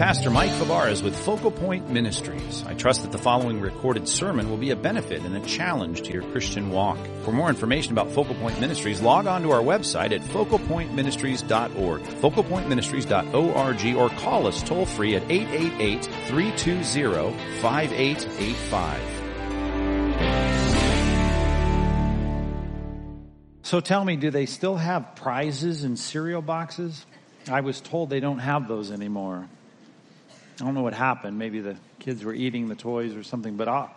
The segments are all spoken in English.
Pastor Mike Fabarez with Focal Point Ministries. I trust that the following recorded sermon will be a benefit and a challenge to your Christian walk. For more information about Focal Point Ministries, log on to our website at focalpointministries.org, focalpointministries.org, or call us toll free at 888-320-5885. So tell me, do they still have prizes in cereal boxes? I was told they don't have those anymore. I don't know what happened. Maybe the kids were eating the toys or something, but I'll,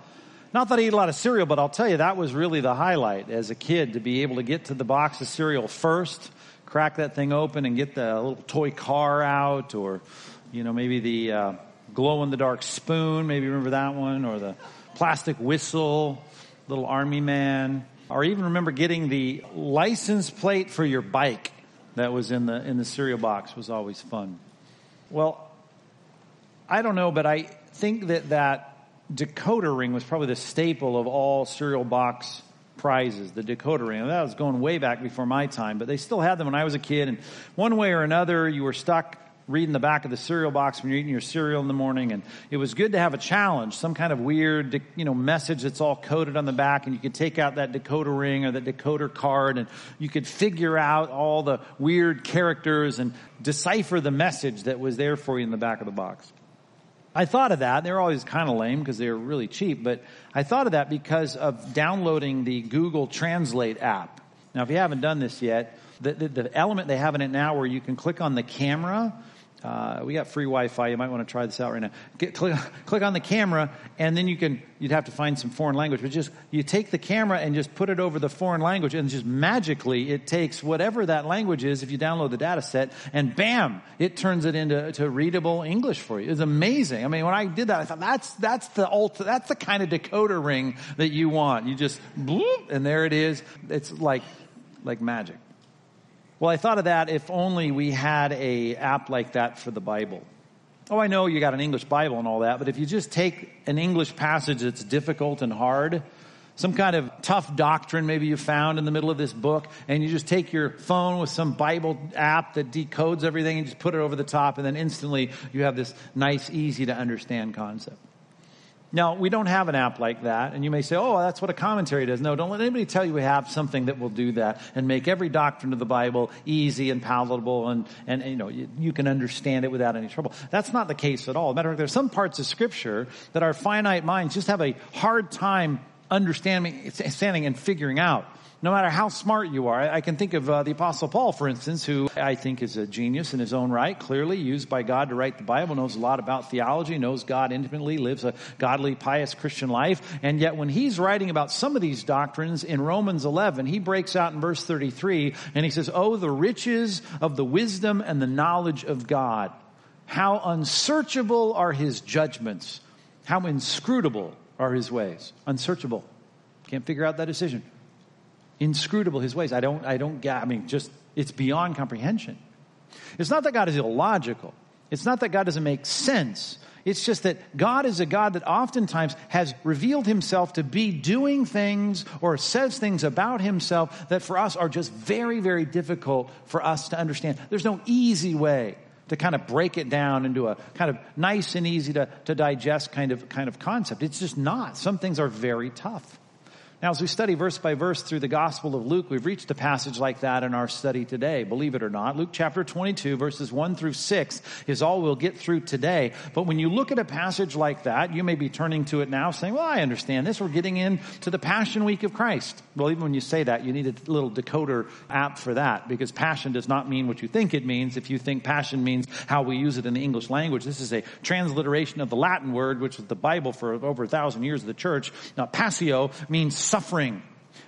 not that I eat a lot of cereal, but I'll tell you, that was really the highlight as a kid to be able to get to the box of cereal first, crack that thing open and get the little toy car out or, you know, maybe the uh, glow in the dark spoon, maybe remember that one, or the plastic whistle, little army man, or even remember getting the license plate for your bike that was in the, in the cereal box was always fun. Well, I don't know, but I think that that decoder ring was probably the staple of all cereal box prizes, the decoder ring. That was going way back before my time, but they still had them when I was a kid. And one way or another, you were stuck reading the back of the cereal box when you're eating your cereal in the morning and it was good to have a challenge some kind of weird you know message that's all coded on the back and you could take out that decoder ring or that decoder card and you could figure out all the weird characters and decipher the message that was there for you in the back of the box I thought of that. They were always kind of lame because they were really cheap, but I thought of that because of downloading the Google Translate app. Now, if you haven't done this yet, the, the, the element they have in it now where you can click on the camera uh, we got free Wi-Fi. You might want to try this out right now. Get, click, click on the camera, and then you can. You'd have to find some foreign language, but just you take the camera and just put it over the foreign language, and just magically it takes whatever that language is. If you download the data set, and bam, it turns it into to readable English for you. It's amazing. I mean, when I did that, I thought that's that's the ult- that's the kind of decoder ring that you want. You just bloop, and there it is. It's like like magic. Well, I thought of that if only we had a app like that for the Bible. Oh, I know you got an English Bible and all that, but if you just take an English passage that's difficult and hard, some kind of tough doctrine maybe you found in the middle of this book, and you just take your phone with some Bible app that decodes everything and just put it over the top, and then instantly you have this nice, easy to understand concept. Now, we don't have an app like that, and you may say, oh, that's what a commentary does. No, don't let anybody tell you we have something that will do that and make every doctrine of the Bible easy and palatable and, and, and you know, you, you, can understand it without any trouble. That's not the case at all. Matter of fact, there's some parts of Scripture that our finite minds just have a hard time understanding, standing and figuring out no matter how smart you are. I can think of uh, the Apostle Paul, for instance, who I think is a genius in his own right, clearly used by God to write the Bible, knows a lot about theology, knows God intimately, lives a godly, pious Christian life. And yet, when he's writing about some of these doctrines in Romans 11, he breaks out in verse 33 and he says, Oh, the riches of the wisdom and the knowledge of God. How unsearchable are his judgments. How inscrutable are his ways. Unsearchable. Can't figure out that decision inscrutable his ways. I don't, I don't get, I mean, just, it's beyond comprehension. It's not that God is illogical. It's not that God doesn't make sense. It's just that God is a God that oftentimes has revealed himself to be doing things or says things about himself that for us are just very, very difficult for us to understand. There's no easy way to kind of break it down into a kind of nice and easy to, to digest kind of, kind of concept. It's just not. Some things are very tough. Now, as we study verse by verse through the Gospel of Luke, we've reached a passage like that in our study today, believe it or not. Luke chapter 22, verses 1 through 6 is all we'll get through today. But when you look at a passage like that, you may be turning to it now saying, well, I understand this. We're getting into the Passion Week of Christ. Well, even when you say that, you need a little decoder app for that because passion does not mean what you think it means. If you think passion means how we use it in the English language, this is a transliteration of the Latin word, which was the Bible for over a thousand years of the church. Now, passio means suffering.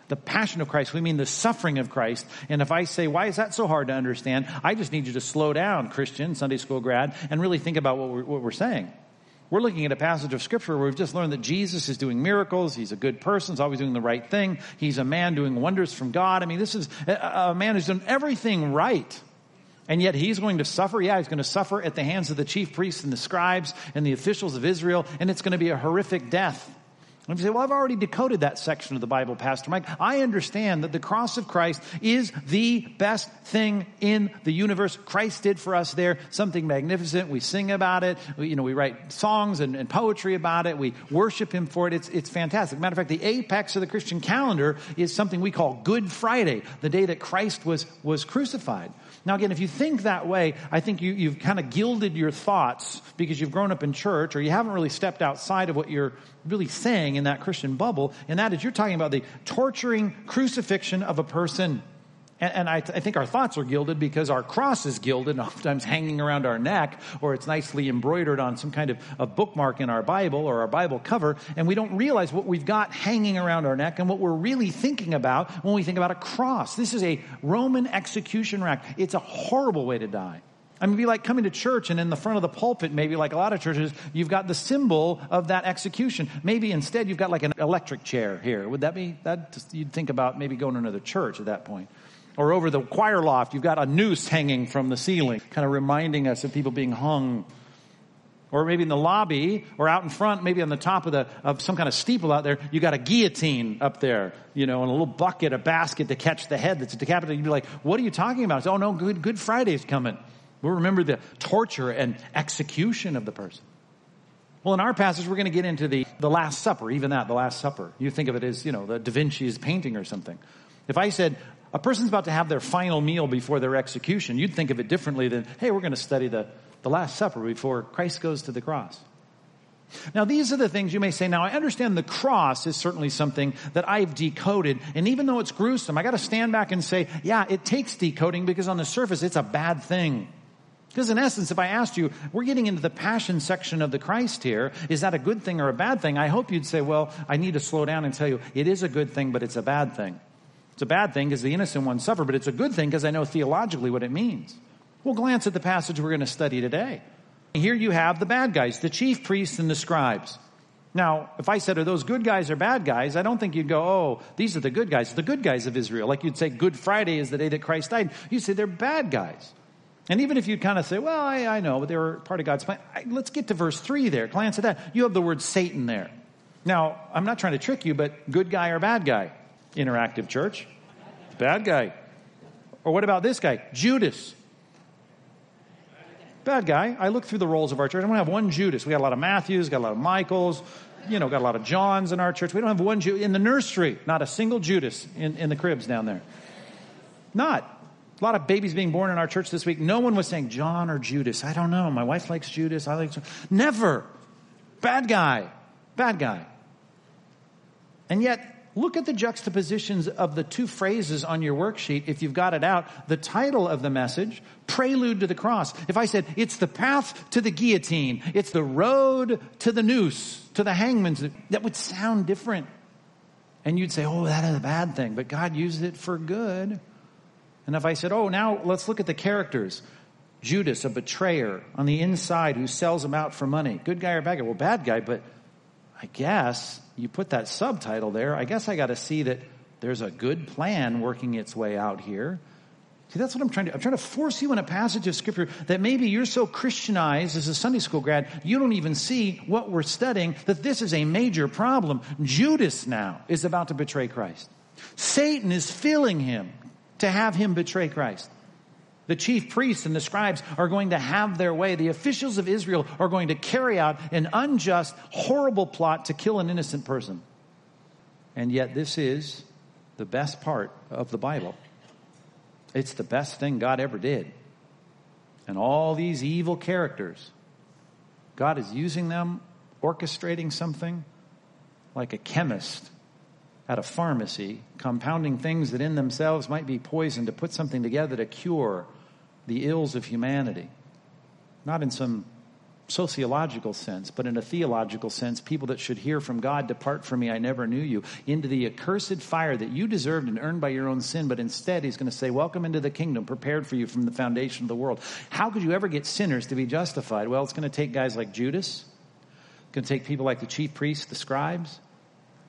The passion of Christ, we mean the suffering of Christ. And if I say, why is that so hard to understand? I just need you to slow down, Christian, Sunday school grad, and really think about what we're, what we're saying. We're looking at a passage of scripture where we've just learned that Jesus is doing miracles. He's a good person. He's always doing the right thing. He's a man doing wonders from God. I mean, this is a, a man who's done everything right. And yet he's going to suffer. Yeah, he's going to suffer at the hands of the chief priests and the scribes and the officials of Israel. And it's going to be a horrific death. And you say, well, I've already decoded that section of the Bible, Pastor Mike. I understand that the cross of Christ is the best thing in the universe. Christ did for us there something magnificent. We sing about it. We, you know, we write songs and, and poetry about it. We worship Him for it. It's, it's fantastic. Matter of fact, the apex of the Christian calendar is something we call Good Friday, the day that Christ was, was crucified. Now, again, if you think that way, I think you, you've kind of gilded your thoughts because you've grown up in church or you haven't really stepped outside of what you're really saying in that Christian bubble. And that is you're talking about the torturing crucifixion of a person. And, and I, th- I, think our thoughts are gilded because our cross is gilded, oftentimes hanging around our neck, or it's nicely embroidered on some kind of a bookmark in our Bible or our Bible cover, and we don't realize what we've got hanging around our neck and what we're really thinking about when we think about a cross. This is a Roman execution rack. It's a horrible way to die. I mean, it'd be like coming to church and in the front of the pulpit, maybe like a lot of churches, you've got the symbol of that execution. Maybe instead you've got like an electric chair here. Would that be, that you'd think about maybe going to another church at that point. Or over the choir loft, you've got a noose hanging from the ceiling, kind of reminding us of people being hung. Or maybe in the lobby or out in front, maybe on the top of the of some kind of steeple out there, you got a guillotine up there, you know, and a little bucket, a basket to catch the head that's decapitated. You'd be like, "What are you talking about?" Say, "Oh no, Good Good Friday's coming." We'll remember the torture and execution of the person. Well, in our passage, we're going to get into the, the Last Supper, even that, the Last Supper. You think of it as, you know, the Da Vinci's painting or something. If I said, a person's about to have their final meal before their execution, you'd think of it differently than, hey, we're going to study the, the Last Supper before Christ goes to the cross. Now, these are the things you may say. Now, I understand the cross is certainly something that I've decoded. And even though it's gruesome, I got to stand back and say, yeah, it takes decoding because on the surface, it's a bad thing. Because in essence, if I asked you, we're getting into the passion section of the Christ here, is that a good thing or a bad thing? I hope you'd say, well, I need to slow down and tell you, it is a good thing, but it's a bad thing. It's a bad thing because the innocent ones suffer, but it's a good thing because I know theologically what it means. We'll glance at the passage we're going to study today. Here you have the bad guys, the chief priests and the scribes. Now, if I said, are those good guys or bad guys? I don't think you'd go, oh, these are the good guys, the good guys of Israel. Like you'd say, Good Friday is the day that Christ died. You'd say they're bad guys. And even if you'd kind of say, well, I, I know, but they were part of God's plan. I, let's get to verse 3 there. Glance at that. You have the word Satan there. Now, I'm not trying to trick you, but good guy or bad guy? Interactive church. Bad guy. Or what about this guy? Judas. Bad guy. I look through the rolls of our church. I don't have one Judas. We got a lot of Matthews, got a lot of Michaels, you know, got a lot of Johns in our church. We don't have one Judas. In the nursery, not a single Judas in, in the cribs down there. Not. A lot of babies being born in our church this week. No one was saying John or Judas. I don't know. My wife likes Judas. I like John. Never. Bad guy. Bad guy. And yet, look at the juxtapositions of the two phrases on your worksheet. If you've got it out, the title of the message, Prelude to the Cross. If I said, it's the path to the guillotine, it's the road to the noose, to the hangman's, that would sound different. And you'd say, oh, that is a bad thing. But God used it for good. And if I said, oh, now let's look at the characters. Judas, a betrayer on the inside who sells him out for money. Good guy or bad guy? Well, bad guy, but I guess you put that subtitle there. I guess I got to see that there's a good plan working its way out here. See, that's what I'm trying to, I'm trying to force you in a passage of scripture that maybe you're so Christianized as a Sunday school grad, you don't even see what we're studying, that this is a major problem. Judas now is about to betray Christ. Satan is filling him to have him betray Christ. The chief priests and the scribes are going to have their way. The officials of Israel are going to carry out an unjust, horrible plot to kill an innocent person. And yet, this is the best part of the Bible. It's the best thing God ever did. And all these evil characters, God is using them, orchestrating something like a chemist at a pharmacy, compounding things that in themselves might be poison to put something together to cure the ills of humanity. Not in some sociological sense, but in a theological sense, people that should hear from God, depart from me, I never knew you, into the accursed fire that you deserved and earned by your own sin, but instead he's going to say, welcome into the kingdom, prepared for you from the foundation of the world. How could you ever get sinners to be justified? Well, it's going to take guys like Judas. It's going to take people like the chief priests, the scribes.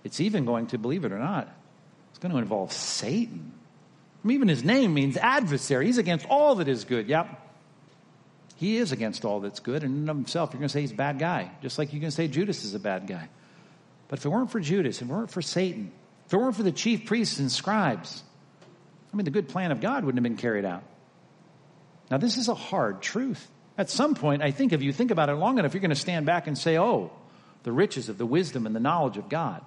It's even going to, believe it or not, it's going to involve Satan. I mean, even his name means adversary. He's against all that is good. Yep. He is against all that's good. And in himself, you're going to say he's a bad guy. Just like you can say Judas is a bad guy. But if it weren't for Judas, if it weren't for Satan, if it weren't for the chief priests and scribes, I mean, the good plan of God wouldn't have been carried out. Now, this is a hard truth. At some point, I think if you think about it long enough, you're going to stand back and say, oh, the riches of the wisdom and the knowledge of God.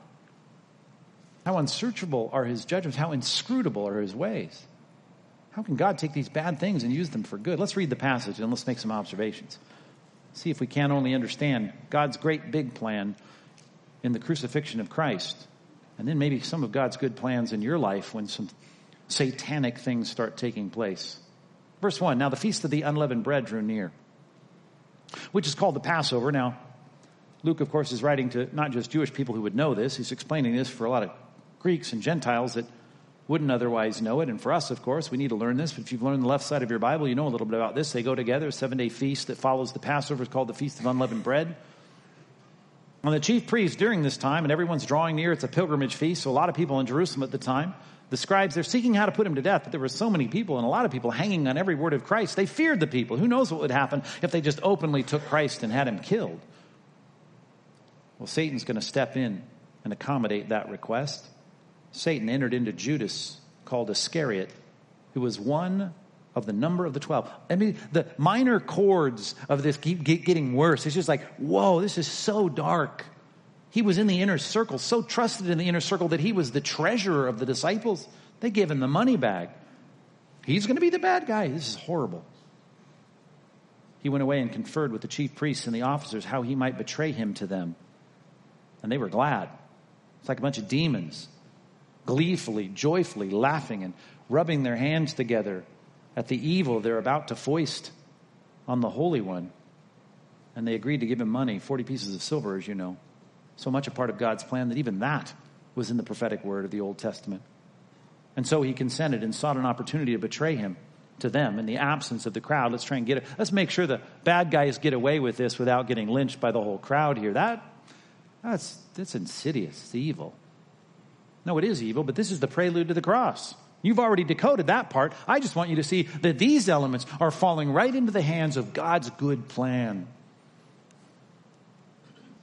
How unsearchable are his judgments, how inscrutable are his ways. How can God take these bad things and use them for good? Let's read the passage and let's make some observations. See if we can only understand God's great big plan in the crucifixion of Christ, and then maybe some of God's good plans in your life when some satanic things start taking place. Verse 1 Now the feast of the unleavened bread drew near, which is called the Passover. Now, Luke, of course, is writing to not just Jewish people who would know this, he's explaining this for a lot of Greeks and Gentiles that wouldn't otherwise know it. And for us, of course, we need to learn this. But if you've learned the left side of your Bible, you know a little bit about this. They go together. A seven day feast that follows the Passover is called the Feast of Unleavened Bread. And the chief priest during this time, and everyone's drawing near, it's a pilgrimage feast, so a lot of people in Jerusalem at the time. The scribes, they're seeking how to put him to death, but there were so many people and a lot of people hanging on every word of Christ. They feared the people. Who knows what would happen if they just openly took Christ and had him killed? Well, Satan's going to step in and accommodate that request. Satan entered into Judas, called Iscariot, who was one of the number of the 12. I mean, the minor chords of this keep getting worse. It's just like, whoa, this is so dark. He was in the inner circle, so trusted in the inner circle that he was the treasurer of the disciples. They gave him the money bag. He's going to be the bad guy. This is horrible. He went away and conferred with the chief priests and the officers how he might betray him to them. And they were glad. It's like a bunch of demons, gleefully, joyfully laughing and rubbing their hands together at the evil they're about to foist on the Holy One. And they agreed to give him money, 40 pieces of silver, as you know. So much a part of God's plan that even that was in the prophetic word of the Old Testament. And so he consented and sought an opportunity to betray him to them in the absence of the crowd. Let's try and get it. Let's make sure the bad guys get away with this without getting lynched by the whole crowd here. That that's that's insidious. It's evil. No, it is evil, but this is the prelude to the cross. You've already decoded that part. I just want you to see that these elements are falling right into the hands of God's good plan.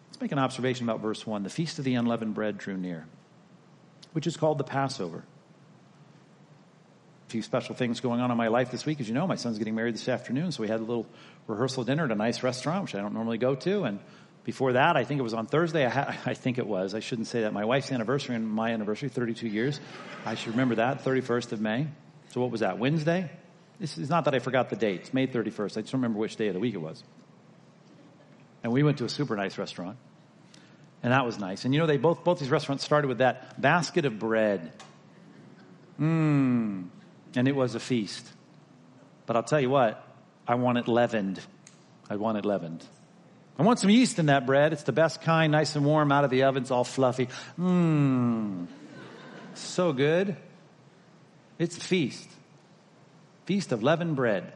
Let's make an observation about verse 1. The feast of the unleavened bread drew near, which is called the Passover. A few special things going on in my life this week. As you know, my son's getting married this afternoon, so we had a little rehearsal dinner at a nice restaurant, which I don't normally go to. And before that, I think it was on Thursday. I, ha- I think it was. I shouldn't say that. My wife's anniversary and my anniversary, 32 years. I should remember that, 31st of May. So what was that, Wednesday? This is not that I forgot the date. It's May 31st. I just don't remember which day of the week it was. And we went to a super nice restaurant. And that was nice. And you know, they both, both these restaurants started with that basket of bread. Mmm. And it was a feast. But I'll tell you what, I want it leavened. I want it leavened. I want some yeast in that bread. It's the best kind, nice and warm out of the oven. It's all fluffy. Mmm. So good. It's a feast. Feast of leavened bread.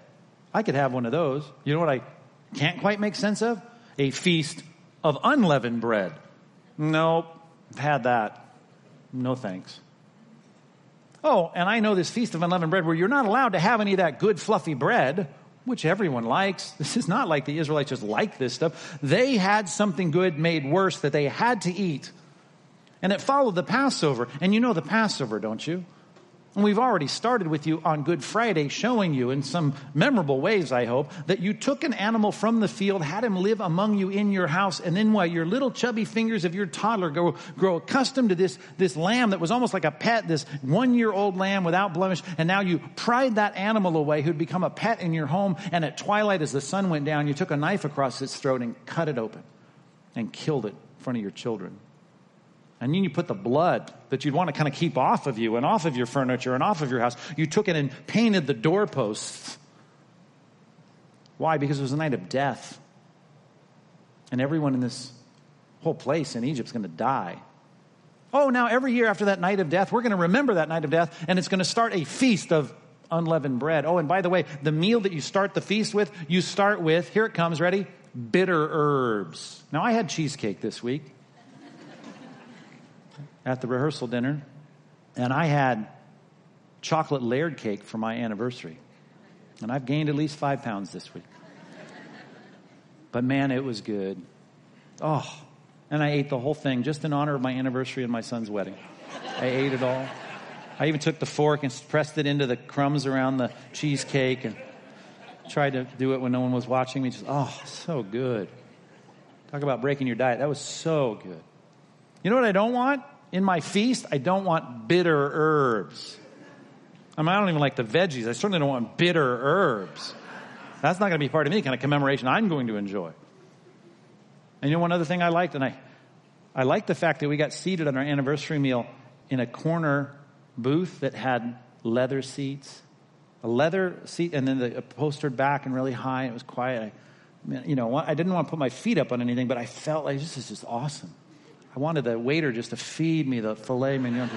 I could have one of those. You know what I can't quite make sense of? A feast of unleavened bread. Nope. I've had that. No thanks. Oh, and I know this feast of unleavened bread where you're not allowed to have any of that good fluffy bread which everyone likes. This is not like the Israelites just like this stuff. They had something good made worse that they had to eat. And it followed the Passover. And you know the Passover, don't you? And we've already started with you on Good Friday, showing you in some memorable ways, I hope, that you took an animal from the field, had him live among you in your house, and then while your little chubby fingers of your toddler grow, grow accustomed to this, this lamb that was almost like a pet, this one year old lamb without blemish, and now you pried that animal away who'd become a pet in your home, and at twilight as the sun went down, you took a knife across its throat and cut it open and killed it in front of your children. And then you put the blood that you'd want to kind of keep off of you and off of your furniture and off of your house. You took it and painted the doorposts. Why? Because it was a night of death. And everyone in this whole place in Egypt is going to die. Oh, now every year after that night of death, we're going to remember that night of death, and it's going to start a feast of unleavened bread. Oh, and by the way, the meal that you start the feast with, you start with, here it comes, ready? Bitter herbs. Now, I had cheesecake this week at the rehearsal dinner, and I had chocolate layered cake for my anniversary. And I've gained at least five pounds this week. But man, it was good. Oh, And I ate the whole thing just in honor of my anniversary and my son's wedding. I ate it all. I even took the fork and pressed it into the crumbs around the cheesecake and tried to do it when no one was watching me. Just, oh, so good. Talk about breaking your diet. That was so good. You know what I don't want? In my feast, I don't want bitter herbs. I mean, I don't even like the veggies. I certainly don't want bitter herbs. That's not going to be part of any kind of commemoration I'm going to enjoy. And you know one other thing I liked, and I, I liked the fact that we got seated on our anniversary meal in a corner booth that had leather seats, a leather seat, and then the upholstered back and really high. And it was quiet. I, you know, I didn't want to put my feet up on anything, but I felt like this is just awesome. I wanted the waiter just to feed me the filet mignon.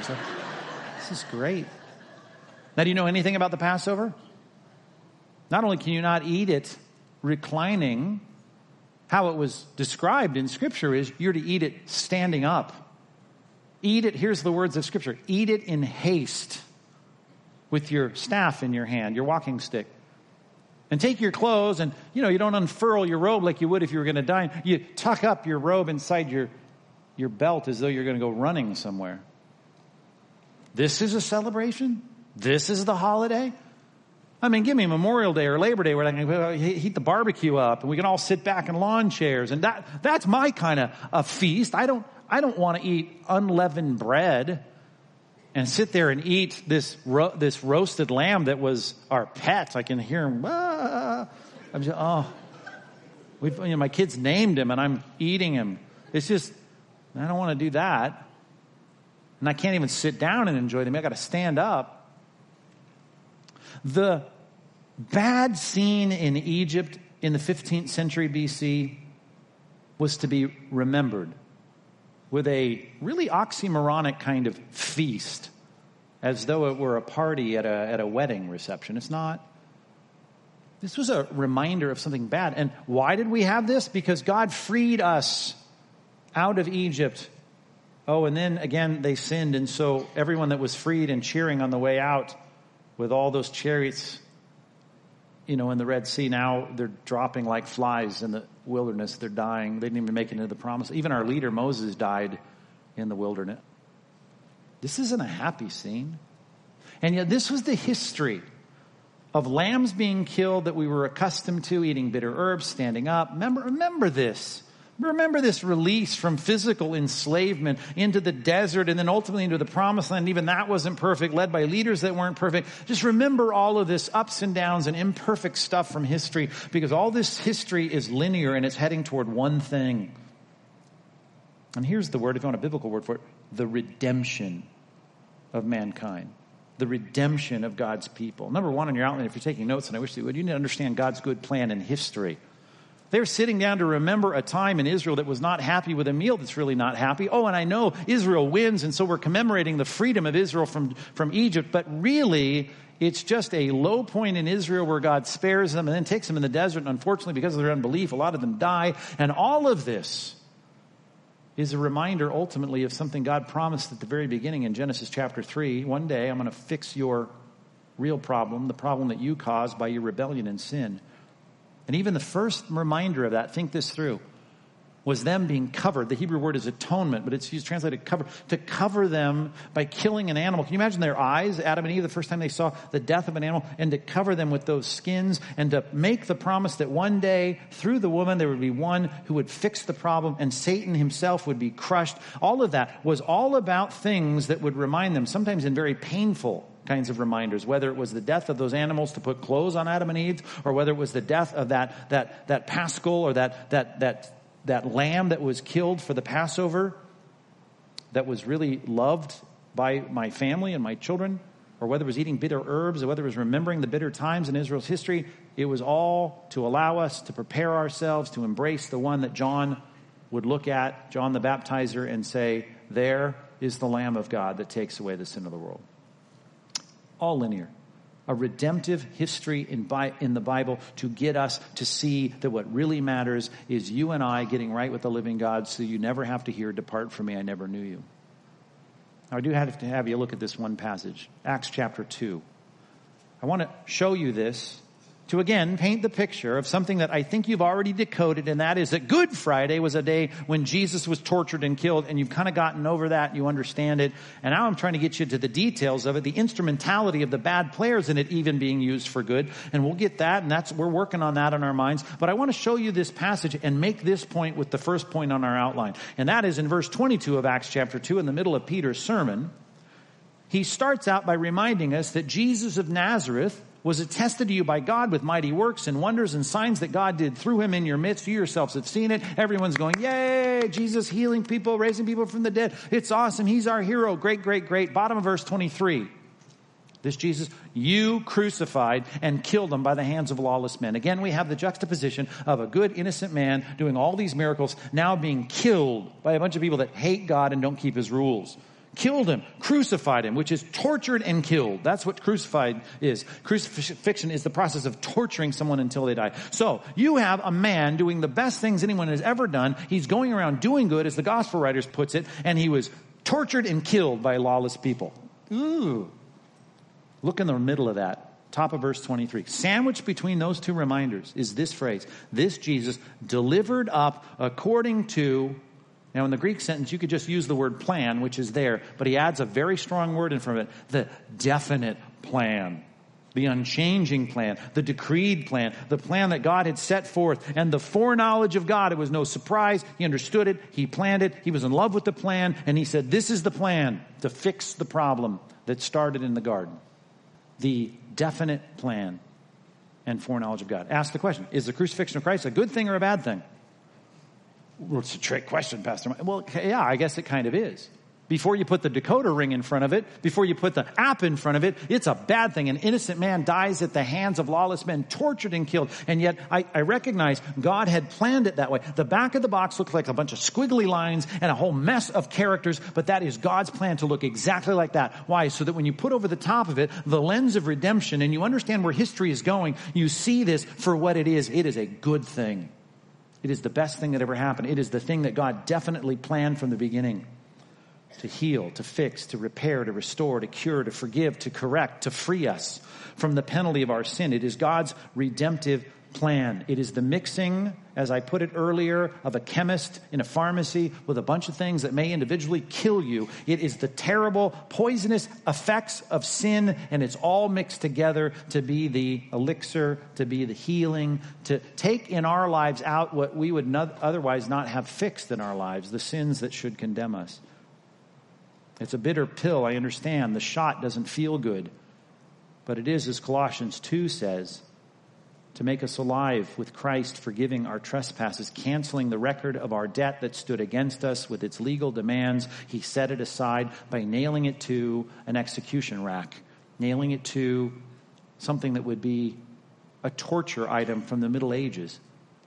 This is great. Now, do you know anything about the Passover? Not only can you not eat it reclining, how it was described in Scripture is you're to eat it standing up. Eat it, here's the words of Scripture eat it in haste with your staff in your hand, your walking stick. And take your clothes and, you know, you don't unfurl your robe like you would if you were going to dine. You tuck up your robe inside your, your belt as though you're going to go running somewhere. This is a celebration? This is the holiday? I mean, give me Memorial Day or Labor Day where I can heat the barbecue up and we can all sit back in lawn chairs. And that, that's my kind of a feast. I don't, I don't want to eat unleavened bread and sit there and eat this, ro- this roasted lamb that was our pet. I can hear him, ah. I'm just, oh, you know, my kids named him and I'm eating him. It's just, I don't want to do that. And I can't even sit down and enjoy them. I got to stand up. The bad scene in Egypt in the 15th century BC was to be remembered with a really oxymoronic kind of feast, as though it were a party at a, at a wedding reception. It's not. This was a reminder of something bad. And why did we have this? Because God freed us out of Egypt. Oh, and then again, they sinned. And so everyone that was freed and cheering on the way out with all those chariots you know, in the Red Sea now, they're dropping like flies in the wilderness. They're dying. They didn't even make it into the promise. Even our leader, Moses, died in the wilderness. This isn't a happy scene. And yet, this was the history of lambs being killed that we were accustomed to, eating bitter herbs, standing up. Remember, remember this. Remember this release from physical enslavement into the desert and then ultimately into the promised land. Even that wasn't perfect, led by leaders that weren't perfect. Just remember all of this ups and downs and imperfect stuff from history because all this history is linear and it's heading toward one thing. And here's the word, if you want a biblical word for it, the redemption of mankind. The redemption of God's people. Number one on your outline, if you're taking notes, and I wish you would, you need to understand God's good plan in history. They're sitting down to remember a time in Israel that was not happy with a meal that's really not happy. Oh, and I know Israel wins, and so we're commemorating the freedom of Israel from, from Egypt, but really, it's just a low point in Israel where God spares them and then takes them in the desert. And unfortunately, because of their unbelief, a lot of them die. And all of this is a reminder ultimately of something God promised at the very beginning in Genesis chapter 3. One day I'm going to fix your real problem, the problem that you caused by your rebellion and sin. And even the first reminder of that, think this through, was them being covered. The Hebrew word is atonement, but it's used translated cover, to cover them by killing an animal. Can you imagine their eyes, Adam and Eve, the first time they saw the death of an animal, and to cover them with those skins, and to make the promise that one day, through the woman, there would be one who would fix the problem, and Satan himself would be crushed. All of that was all about things that would remind them, sometimes in very painful kinds of reminders, whether it was the death of those animals to put clothes on Adam and Eve, or whether it was the death of that, that, that paschal or that, that, that, that lamb that was killed for the Passover that was really loved by my family and my children, or whether it was eating bitter herbs, or whether it was remembering the bitter times in Israel's history, it was all to allow us to prepare ourselves to embrace the one that John would look at, John the baptizer, and say, There is the Lamb of God that takes away the sin of the world all linear. A redemptive history in, in the Bible to get us to see that what really matters is you and I getting right with the living God so you never have to hear, Depart from me, I never knew you. Now, I do have to have you look at this one passage, Acts chapter 2. I want to show you this to again paint the picture of something that I think you've already decoded, and that is that Good Friday was a day when Jesus was tortured and killed, and you've kind of gotten over that, and you understand it. And now I'm trying to get you to the details of it, the instrumentality of the bad players in it even being used for good. And we'll get that, and that's, we're working on that in our minds. But I want to show you this passage and make this point with the first point on our outline. And that is in verse 22 of Acts chapter 2, in the middle of Peter's sermon. He starts out by reminding us that Jesus of Nazareth was attested to you by God with mighty works and wonders and signs that God did through him in your midst. You yourselves have seen it. Everyone's going, yay, Jesus healing people, raising people from the dead. It's awesome. He's our hero. Great, great, great. Bottom of verse 23. This Jesus, you crucified and killed him by the hands of lawless men. Again, we have the juxtaposition of a good, innocent man doing all these miracles now being killed by a bunch of people that hate God and don't keep his rules killed him, crucified him, which is tortured and killed. That's what crucified is. Crucifixion is the process of torturing someone until they die. So you have a man doing the best things anyone has ever done. He's going around doing good, as the gospel writers puts it, and he was tortured and killed by lawless people. Ooh. Look in the middle of that. Top of verse 23. Sandwiched between those two reminders is this phrase. This Jesus delivered up according to now, in the Greek sentence, you could just use the word plan, which is there, but he adds a very strong word in front of it the definite plan. The unchanging plan, the decreed plan, the plan that God had set forth, and the foreknowledge of God. It was no surprise. He understood it. He planned it. He was in love with the plan, and he said, This is the plan to fix the problem that started in the garden. The definite plan and foreknowledge of God. Ask the question Is the crucifixion of Christ a good thing or a bad thing? Well, it's a trick question, Pastor. Mike. Well, yeah, I guess it kind of is. Before you put the decoder ring in front of it, before you put the app in front of it, it's a bad thing. An innocent man dies at the hands of lawless men, tortured and killed. And yet, I, I recognize God had planned it that way. The back of the box looks like a bunch of squiggly lines and a whole mess of characters, but that is God's plan to look exactly like that. Why? So that when you put over the top of it the lens of redemption and you understand where history is going, you see this for what it is. It is a good thing. It is the best thing that ever happened. It is the thing that God definitely planned from the beginning to heal, to fix, to repair, to restore, to cure, to forgive, to correct, to free us from the penalty of our sin. It is God's redemptive plan. It is the mixing, as I put it earlier, of a chemist in a pharmacy with a bunch of things that may individually kill you. It is the terrible, poisonous effects of sin, and it's all mixed together to be the elixir, to be the healing, to take in our lives out what we would not, otherwise not have fixed in our lives, the sins that should condemn us. It's a bitter pill, I understand. The shot doesn't feel good. But it is, as Colossians 2 says, to make us alive with Christ, forgiving our trespasses, canceling the record of our debt that stood against us with its legal demands. He set it aside by nailing it to an execution rack, nailing it to something that would be a torture item from the Middle Ages,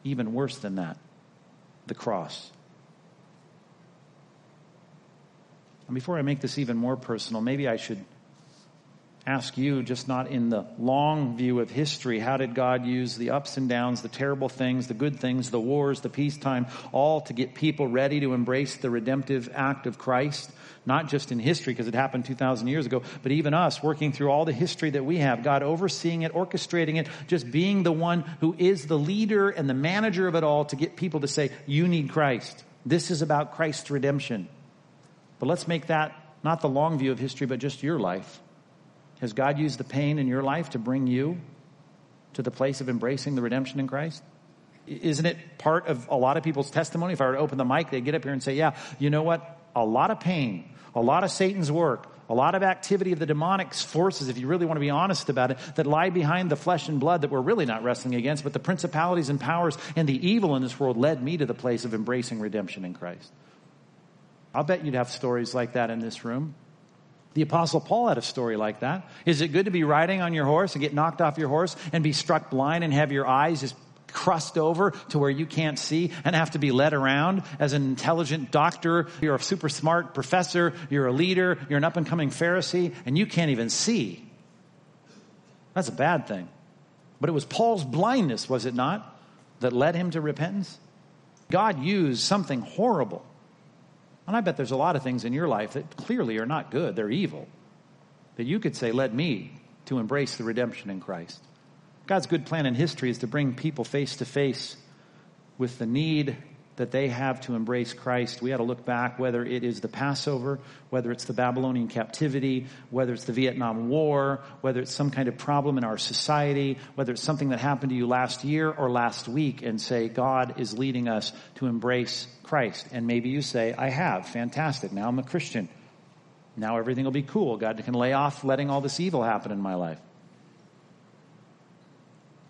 even worse than that the cross. And before I make this even more personal, maybe I should ask you, just not in the long view of history, how did God use the ups and downs, the terrible things, the good things, the wars, the peacetime, all to get people ready to embrace the redemptive act of Christ? Not just in history, because it happened 2,000 years ago, but even us working through all the history that we have, God overseeing it, orchestrating it, just being the one who is the leader and the manager of it all to get people to say, You need Christ. This is about Christ's redemption. But let's make that not the long view of history, but just your life. Has God used the pain in your life to bring you to the place of embracing the redemption in Christ? Isn't it part of a lot of people's testimony? If I were to open the mic, they'd get up here and say, Yeah, you know what? A lot of pain, a lot of Satan's work, a lot of activity of the demonic forces, if you really want to be honest about it, that lie behind the flesh and blood that we're really not wrestling against, but the principalities and powers and the evil in this world led me to the place of embracing redemption in Christ. I'll bet you'd have stories like that in this room. The apostle Paul had a story like that. Is it good to be riding on your horse and get knocked off your horse and be struck blind and have your eyes just crust over to where you can't see and have to be led around as an intelligent doctor. You're a super smart professor. You're a leader. You're an up and coming Pharisee and you can't even see. That's a bad thing. But it was Paul's blindness, was it not, that led him to repentance? God used something horrible and I bet there's a lot of things in your life that clearly are not good, they're evil. That you could say, led me to embrace the redemption in Christ. God's good plan in history is to bring people face to face with the need that they have to embrace Christ. We had to look back whether it is the Passover, whether it's the Babylonian captivity, whether it's the Vietnam War, whether it's some kind of problem in our society, whether it's something that happened to you last year or last week and say, God is leading us to embrace Christ. And maybe you say, I have. Fantastic. Now I'm a Christian. Now everything will be cool. God can lay off letting all this evil happen in my life.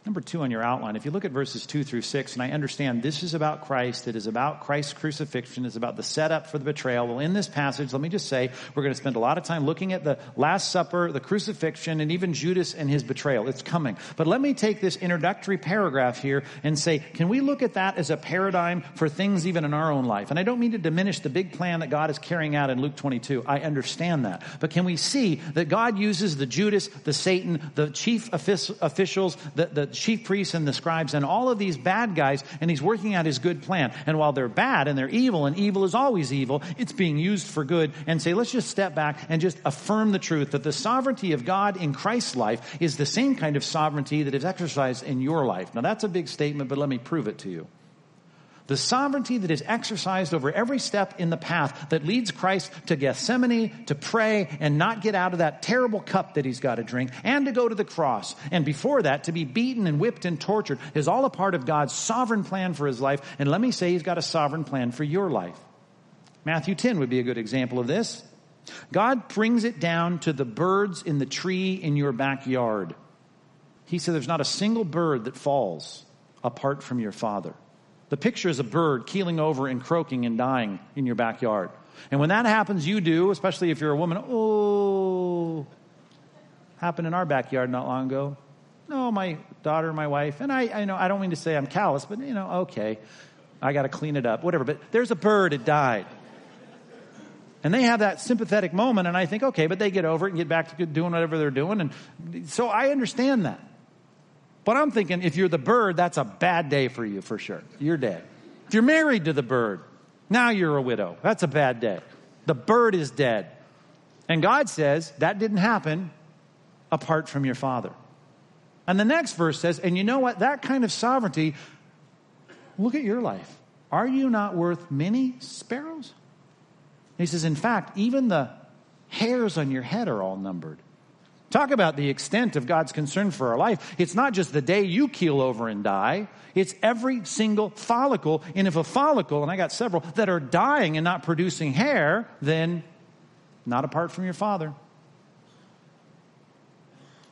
Number two on your outline, if you look at verses two through six, and I understand this is about Christ, it is about Christ's crucifixion, it's about the setup for the betrayal. Well, in this passage, let me just say, we're going to spend a lot of time looking at the Last Supper, the crucifixion, and even Judas and his betrayal. It's coming. But let me take this introductory paragraph here and say, can we look at that as a paradigm for things even in our own life? And I don't mean to diminish the big plan that God is carrying out in Luke 22. I understand that. But can we see that God uses the Judas, the Satan, the chief officials, the, the chief priests and the scribes and all of these bad guys, and he's working out his good plan. And while they're bad and they're evil, and evil is always evil, it's being used for good. And say, let's just step back and just affirm the truth that the sovereignty of God in Christ's life is the same kind of sovereignty that is exercised in your life. Now, that's a big statement, but let me prove it to you. The sovereignty that is exercised over every step in the path that leads Christ to Gethsemane, to pray and not get out of that terrible cup that he's got to drink, and to go to the cross. And before that, to be beaten and whipped and tortured is all a part of God's sovereign plan for his life. And let me say, he's got a sovereign plan for your life. Matthew 10 would be a good example of this. God brings it down to the birds in the tree in your backyard. He said, There's not a single bird that falls apart from your Father. The picture is a bird keeling over and croaking and dying in your backyard. And when that happens, you do, especially if you're a woman, oh, happened in our backyard not long ago. No, my daughter, my wife, and I, I know I don't mean to say I'm callous, but you know, okay, I got to clean it up, whatever. But there's a bird, it died. And they have that sympathetic moment, and I think, okay, but they get over it and get back to doing whatever they're doing. And so I understand that. But I'm thinking if you're the bird, that's a bad day for you for sure. You're dead. If you're married to the bird, now you're a widow. That's a bad day. The bird is dead. And God says that didn't happen apart from your father. And the next verse says, and you know what? That kind of sovereignty, look at your life. Are you not worth many sparrows? He says, in fact, even the hairs on your head are all numbered. Talk about the extent of God's concern for our life. It's not just the day you keel over and die. It's every single follicle. And if a follicle, and I got several, that are dying and not producing hair, then not apart from your father.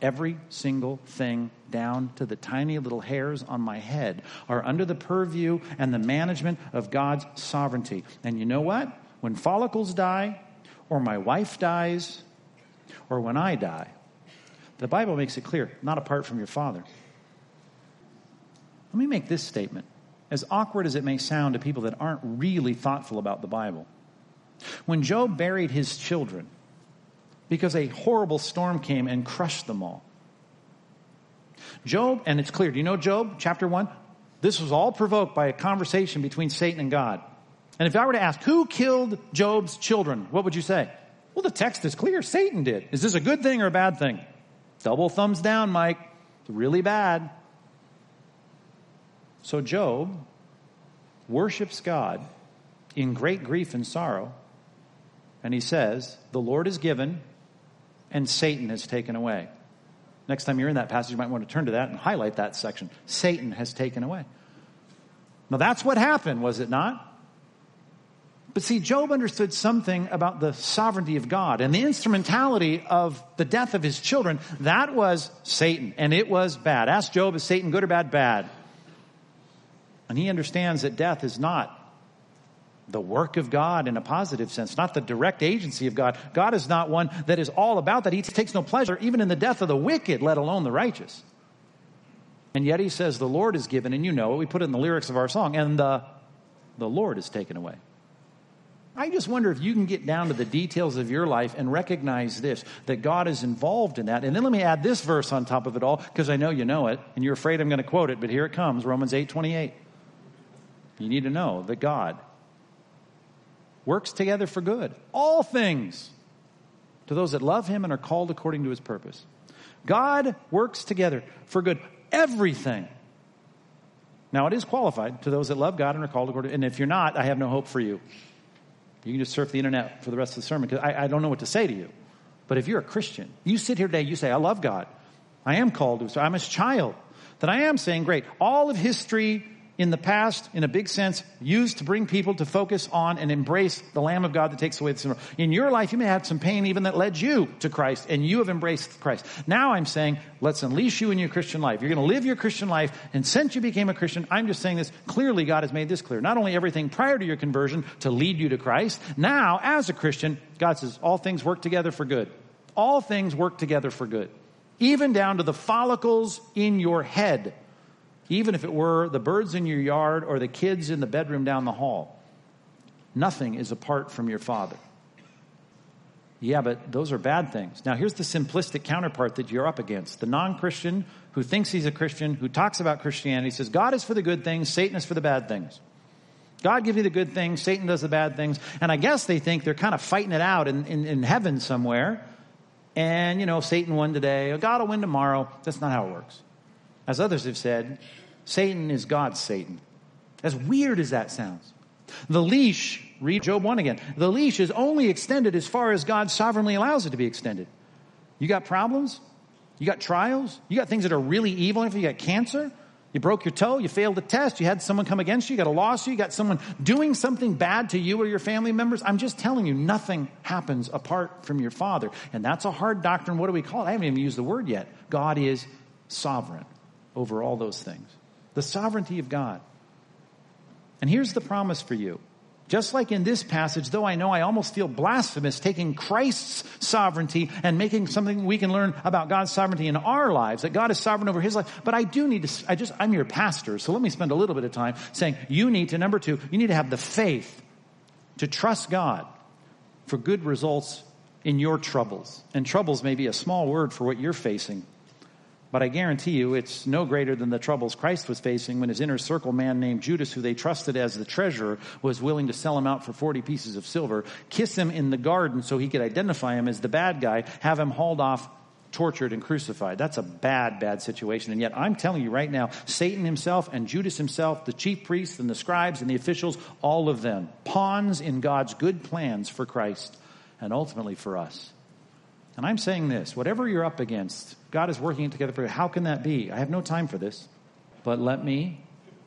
Every single thing down to the tiny little hairs on my head are under the purview and the management of God's sovereignty. And you know what? When follicles die, or my wife dies, or when I die, the Bible makes it clear, not apart from your father. Let me make this statement, as awkward as it may sound to people that aren't really thoughtful about the Bible. When Job buried his children, because a horrible storm came and crushed them all. Job, and it's clear, do you know Job, chapter 1? This was all provoked by a conversation between Satan and God. And if I were to ask, who killed Job's children? What would you say? Well, the text is clear. Satan did. Is this a good thing or a bad thing? Double thumbs down, Mike. It's really bad. So Job worships God in great grief and sorrow. And he says, The Lord is given and Satan is taken away. Next time you're in that passage, you might want to turn to that and highlight that section. Satan has taken away. Now that's what happened, was it not? But see, Job understood something about the sovereignty of God and the instrumentality of the death of his children. That was Satan, and it was bad. Ask Job, is Satan good or bad? Bad. And he understands that death is not the work of God in a positive sense, not the direct agency of God. God is not one that is all about that. He takes no pleasure even in the death of the wicked, let alone the righteous. And yet he says, The Lord is given, and you know it. We put it in the lyrics of our song, and the, the Lord is taken away. I just wonder if you can get down to the details of your life and recognize this, that God is involved in that. And then let me add this verse on top of it all, because I know you know it, and you're afraid I'm going to quote it, but here it comes, Romans 8, 28. You need to know that God works together for good, all things, to those that love him and are called according to his purpose. God works together for good everything. Now, it is qualified to those that love God and are called according. And if you're not, I have no hope for you. You can just surf the internet for the rest of the sermon because I, I don't know what to say to you. But if you're a Christian, you sit here today, you say, I love God. I am called to, so I'm his child. Then I am saying, great. All of history in the past, in a big sense, used to bring people to focus on and embrace the Lamb of God that takes away the sin. In your life, you may have some pain even that led you to Christ, and you have embraced Christ. Now I'm saying, let's unleash you in your Christian life. You're going to live your Christian life, and since you became a Christian, I'm just saying this clearly. God has made this clear. Not only everything prior to your conversion to lead you to Christ, now as a Christian, God says all things work together for good. All things work together for good, even down to the follicles in your head even if it were the birds in your yard or the kids in the bedroom down the hall. Nothing is apart from your Father. Yeah, but those are bad things. Now, here's the simplistic counterpart that you're up against. The non Christian who thinks he's a Christian, who talks about Christianity, says God is for the good things, Satan is for the bad things. God gives you the good things, Satan does the bad things. And I guess they think they're kind of fighting it out in, in, in heaven somewhere. And, you know, Satan won today, God will win tomorrow. That's not how it works. As others have said, Satan is God's Satan. As weird as that sounds. The leash, read Job 1 again. The leash is only extended as far as God sovereignly allows it to be extended. You got problems? You got trials? You got things that are really evil. If you got cancer, you broke your toe, you failed a test, you had someone come against you, you got a lawsuit, you got someone doing something bad to you or your family members. I'm just telling you, nothing happens apart from your Father. And that's a hard doctrine. What do we call it? I haven't even used the word yet. God is sovereign over all those things. The sovereignty of God. And here's the promise for you. Just like in this passage, though I know I almost feel blasphemous taking Christ's sovereignty and making something we can learn about God's sovereignty in our lives, that God is sovereign over his life. But I do need to, I just, I'm your pastor, so let me spend a little bit of time saying you need to, number two, you need to have the faith to trust God for good results in your troubles. And troubles may be a small word for what you're facing. But I guarantee you it's no greater than the troubles Christ was facing when his inner circle man named Judas, who they trusted as the treasurer, was willing to sell him out for 40 pieces of silver, kiss him in the garden so he could identify him as the bad guy, have him hauled off tortured and crucified. That's a bad, bad situation. And yet I'm telling you right now, Satan himself and Judas himself, the chief priests and the scribes and the officials, all of them, pawns in God's good plans for Christ and ultimately for us. And I'm saying this whatever you're up against, God is working it together for you. How can that be? I have no time for this. But let me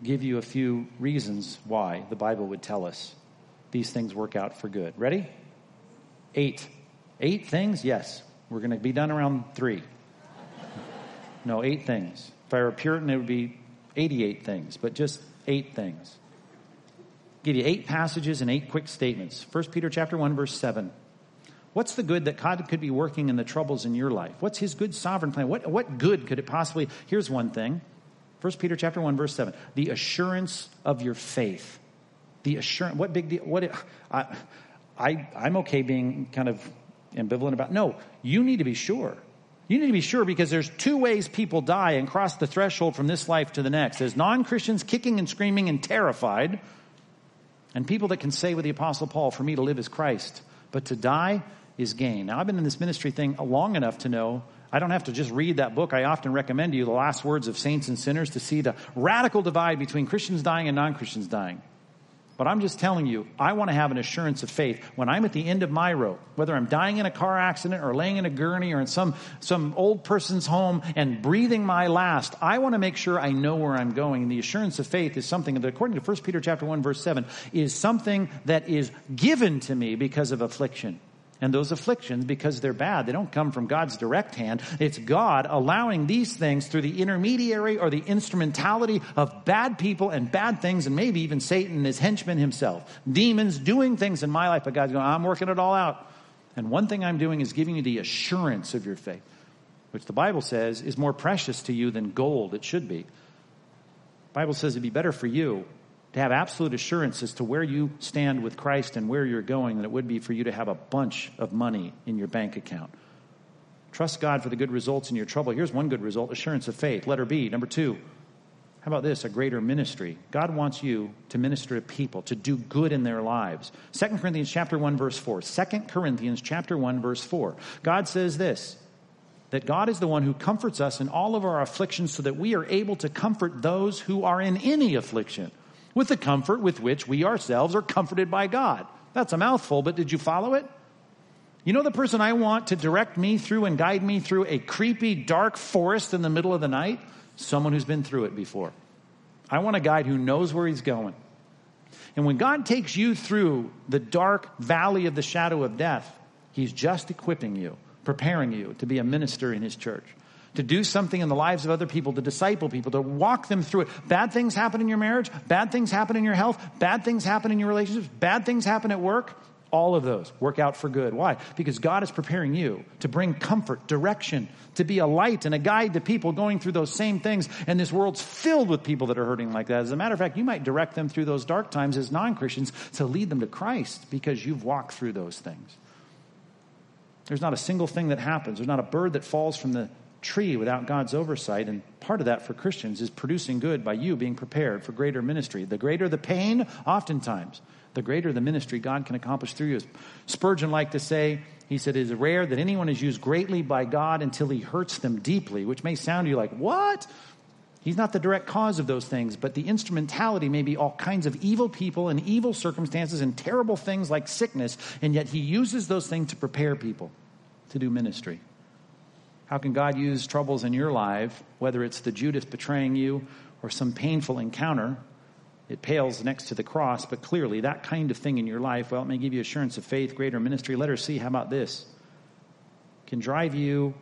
give you a few reasons why the Bible would tell us these things work out for good. Ready? Eight. Eight things? Yes. We're going to be done around three. No, eight things. If I were a Puritan, it would be 88 things, but just eight things. Give you eight passages and eight quick statements. 1 Peter chapter 1, verse 7. What's the good that God could be working in the troubles in your life? What's his good sovereign plan? What, what good could it possibly? Here's one thing. 1 Peter chapter 1 verse 7. The assurance of your faith. The assurance what big deal what I, I I'm okay being kind of ambivalent about. No, you need to be sure. You need to be sure because there's two ways people die and cross the threshold from this life to the next. There's non-Christians kicking and screaming and terrified, and people that can say with the apostle Paul, for me to live is Christ, but to die is gain. Now, I've been in this ministry thing long enough to know I don't have to just read that book. I often recommend to you the last words of saints and sinners to see the radical divide between Christians dying and non Christians dying. But I'm just telling you, I want to have an assurance of faith when I'm at the end of my rope, whether I'm dying in a car accident or laying in a gurney or in some, some old person's home and breathing my last. I want to make sure I know where I'm going. And the assurance of faith is something that, according to 1 Peter chapter 1, verse 7, is something that is given to me because of affliction. And those afflictions, because they're bad, they don't come from God's direct hand. It's God allowing these things through the intermediary or the instrumentality of bad people and bad things, and maybe even Satan and his henchmen himself. Demons doing things in my life, but God's going, I'm working it all out. And one thing I'm doing is giving you the assurance of your faith, which the Bible says is more precious to you than gold. It should be. The Bible says it'd be better for you to have absolute assurance as to where you stand with Christ and where you're going than it would be for you to have a bunch of money in your bank account. Trust God for the good results in your trouble. Here's one good result assurance of faith. Letter B. Number two, how about this? A greater ministry. God wants you to minister to people, to do good in their lives. 2 Corinthians chapter 1 verse 4. 2 Corinthians chapter 1 verse 4. God says this, that God is the one who comforts us in all of our afflictions so that we are able to comfort those who are in any affliction with the comfort with which we ourselves are comforted by God. That's a mouthful, but did you follow it? You know the person I want to direct me through and guide me through a creepy, dark forest in the middle of the night? Someone who's been through it before. I want a guide who knows where he's going. And when God takes you through the dark valley of the shadow of death, he's just equipping you, preparing you to be a minister in his church to do something in the lives of other people, to disciple people, to walk them through it. Bad things happen in your marriage, bad things happen in your health, bad things happen in your relationships, bad things happen at work. All of those work out for good. Why? Because God is preparing you to bring comfort, direction, to be a light and a guide to people going through those same things. And this world's filled with people that are hurting like that. As a matter of fact, you might direct them through those dark times as non Christians to lead them to Christ because you've walked through those things. There's not a single thing that happens. There's not a bird that falls from the tree without God's oversight. And part of that for Christians is producing good by you being prepared for greater ministry. The greater the pain, oftentimes, the greater the ministry God can accomplish through you. Spurgeon liked to say, he said, it is rare that anyone is used greatly by God until he hurts them deeply, which may sound to you like, what? He's not the direct cause of those things, but the instrumentality may be all kinds of evil people and evil circumstances and terrible things like sickness, and yet he uses those things to prepare people to do ministry. How can God use troubles in your life, whether it's the Judas betraying you or some painful encounter? It pales next to the cross, but clearly that kind of thing in your life, well, it may give you assurance of faith, greater ministry. Let her see, how about this? Can drive you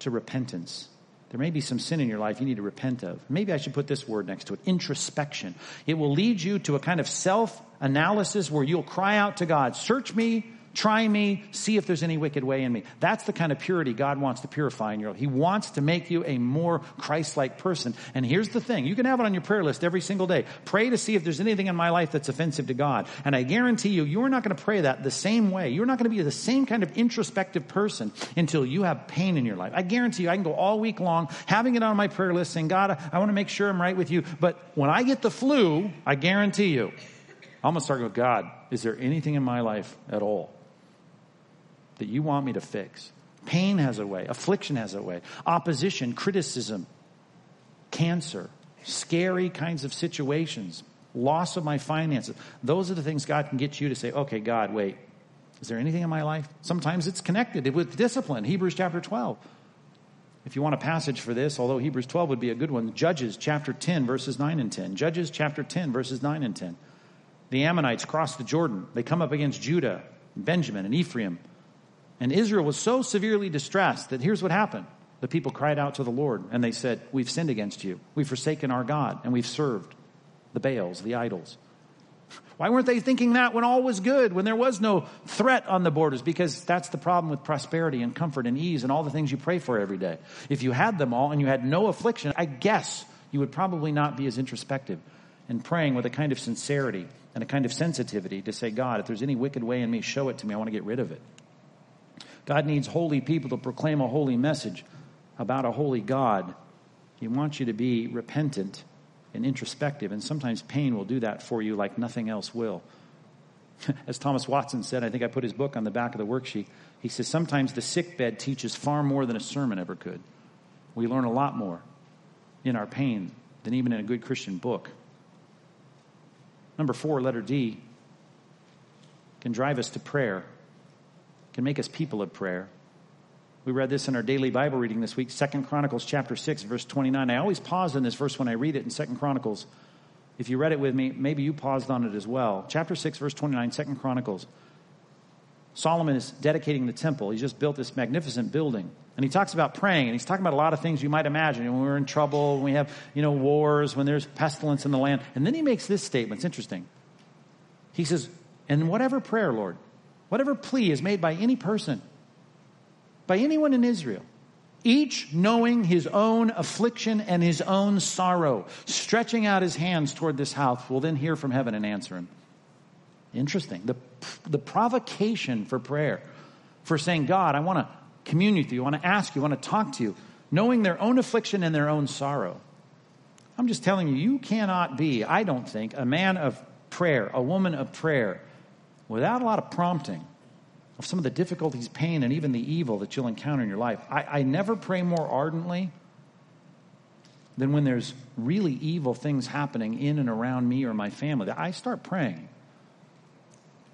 to repentance. There may be some sin in your life you need to repent of. Maybe I should put this word next to it introspection. It will lead you to a kind of self analysis where you'll cry out to God, Search me Try me, see if there's any wicked way in me. That's the kind of purity God wants to purify in your life. He wants to make you a more Christ-like person. And here's the thing. You can have it on your prayer list every single day. Pray to see if there's anything in my life that's offensive to God. And I guarantee you, you're not going to pray that the same way. You're not going to be the same kind of introspective person until you have pain in your life. I guarantee you, I can go all week long having it on my prayer list saying, God, I want to make sure I'm right with you. But when I get the flu, I guarantee you, I'm going to start with God, is there anything in my life at all that you want me to fix. Pain has a way, affliction has a way, opposition, criticism, cancer, scary kinds of situations, loss of my finances. Those are the things God can get you to say, okay, God, wait, is there anything in my life? Sometimes it's connected with discipline. Hebrews chapter 12. If you want a passage for this, although Hebrews 12 would be a good one, Judges chapter 10, verses 9 and 10. Judges chapter 10, verses 9 and 10. The Ammonites cross the Jordan. They come up against Judah, Benjamin, and Ephraim. And Israel was so severely distressed that here's what happened. The people cried out to the Lord and they said, We've sinned against you. We've forsaken our God and we've served the Baals, the idols. Why weren't they thinking that when all was good, when there was no threat on the borders? Because that's the problem with prosperity and comfort and ease and all the things you pray for every day. If you had them all and you had no affliction, I guess you would probably not be as introspective and praying with a kind of sincerity and a kind of sensitivity to say, God, if there's any wicked way in me, show it to me. I want to get rid of it. God needs holy people to proclaim a holy message about a holy God. He wants you to be repentant and introspective, and sometimes pain will do that for you like nothing else will. As Thomas Watson said, I think I put his book on the back of the worksheet. He says, Sometimes the sick bed teaches far more than a sermon ever could. We learn a lot more in our pain than even in a good Christian book. Number four, letter D, can drive us to prayer can make us people of prayer. We read this in our daily Bible reading this week, Second Chronicles chapter 6, verse 29. I always pause in this verse when I read it in Second Chronicles. If you read it with me, maybe you paused on it as well. Chapter 6, verse 29, Second Chronicles. Solomon is dedicating the temple. He's just built this magnificent building. And he talks about praying, and he's talking about a lot of things you might imagine. When we're in trouble, when we have, you know, wars, when there's pestilence in the land. And then he makes this statement. It's interesting. He says, And whatever prayer, Lord, whatever plea is made by any person, by anyone in Israel, each knowing his own affliction and his own sorrow, stretching out his hands toward this house, will then hear from heaven and answer him. Interesting. The, the provocation for prayer, for saying, God, I want to commune with you, I want to ask you, I want to talk to you, knowing their own affliction and their own sorrow. I'm just telling you, you cannot be, I don't think, a man of prayer, a woman of prayer, without a lot of prompting, of some of the difficulties, pain, and even the evil that you'll encounter in your life. I, I never pray more ardently than when there's really evil things happening in and around me or my family. I start praying.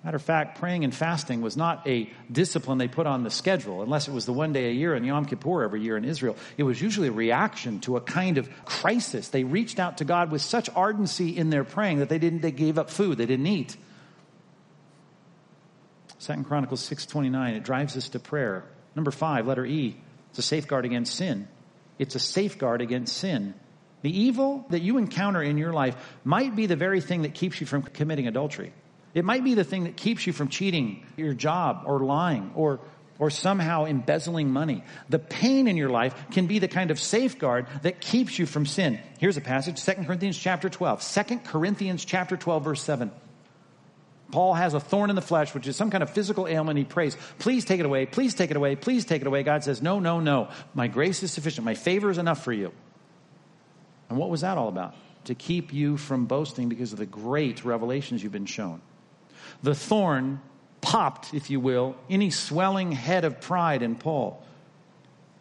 Matter of fact, praying and fasting was not a discipline they put on the schedule, unless it was the one day a year in Yom Kippur every year in Israel. It was usually a reaction to a kind of crisis. They reached out to God with such ardency in their praying that they didn't, they gave up food. They didn't eat. Second Chronicles 6.29, it drives us to prayer. Number five, letter E, it's a safeguard against sin. It's a safeguard against sin. The evil that you encounter in your life might be the very thing that keeps you from committing adultery. It might be the thing that keeps you from cheating your job or lying or or somehow embezzling money. The pain in your life can be the kind of safeguard that keeps you from sin. Here's a passage, 2 Corinthians chapter 12. 2 Corinthians chapter 12 verse 7. Paul has a thorn in the flesh, which is some kind of physical ailment. He prays, please take it away, please take it away, please take it away. God says, no, no, no. My grace is sufficient. My favor is enough for you. And what was that all about? To keep you from boasting because of the great revelations you've been shown the thorn popped, if you will, any swelling head of pride in Paul.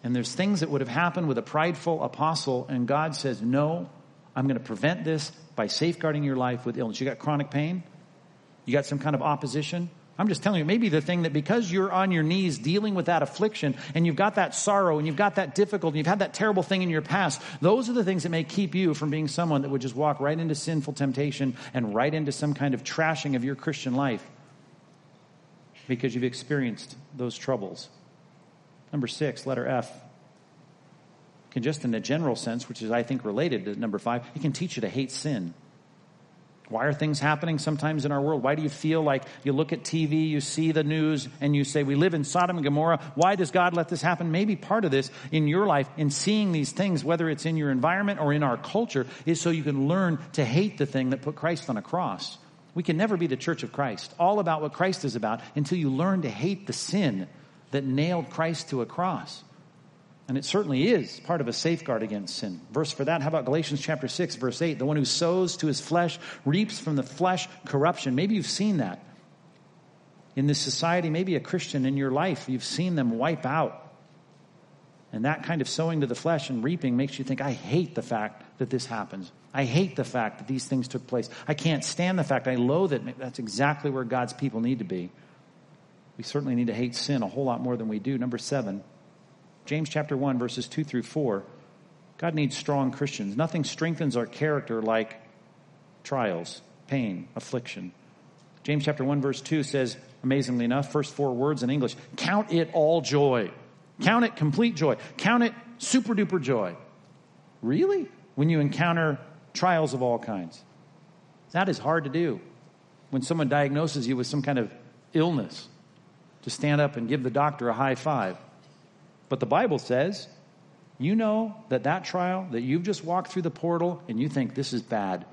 And there's things that would have happened with a prideful apostle, and God says, No, I'm going to prevent this by safeguarding your life with illness. You got chronic pain? You got some kind of opposition? I'm just telling you, maybe the thing that because you're on your knees dealing with that affliction and you've got that sorrow and you've got that difficulty, and you've had that terrible thing in your past, those are the things that may keep you from being someone that would just walk right into sinful temptation and right into some kind of trashing of your Christian life because you've experienced those troubles. Number six, letter F. Can just in a general sense, which is I think related to number five, it can teach you to hate sin. Why are things happening sometimes in our world? Why do you feel like you look at TV, you see the news, and you say, We live in Sodom and Gomorrah. Why does God let this happen? Maybe part of this in your life, in seeing these things, whether it's in your environment or in our culture, is so you can learn to hate the thing that put Christ on a cross. We can never be the church of Christ, all about what Christ is about, until you learn to hate the sin that nailed Christ to a cross. And it certainly is part of a safeguard against sin. Verse for that, how about Galatians chapter 6, verse 8? The one who sows to his flesh reaps from the flesh corruption. Maybe you've seen that in this society, maybe a Christian in your life, you've seen them wipe out. And that kind of sowing to the flesh and reaping makes you think, I hate the fact that this happens. I hate the fact that these things took place. I can't stand the fact. I loathe it. That's exactly where God's people need to be. We certainly need to hate sin a whole lot more than we do. Number seven, James chapter 1, verses 2 through 4. God needs strong Christians. Nothing strengthens our character like trials, pain, affliction. James chapter 1, verse 2 says, amazingly enough, first four words in English count it all joy. Count it complete joy. Count it super duper joy. Really? When you encounter trials of all kinds. That is hard to do. When someone diagnoses you with some kind of illness, to stand up and give the doctor a high five. But the Bible says, you know that that trial that you've just walked through the portal and you think this is bad.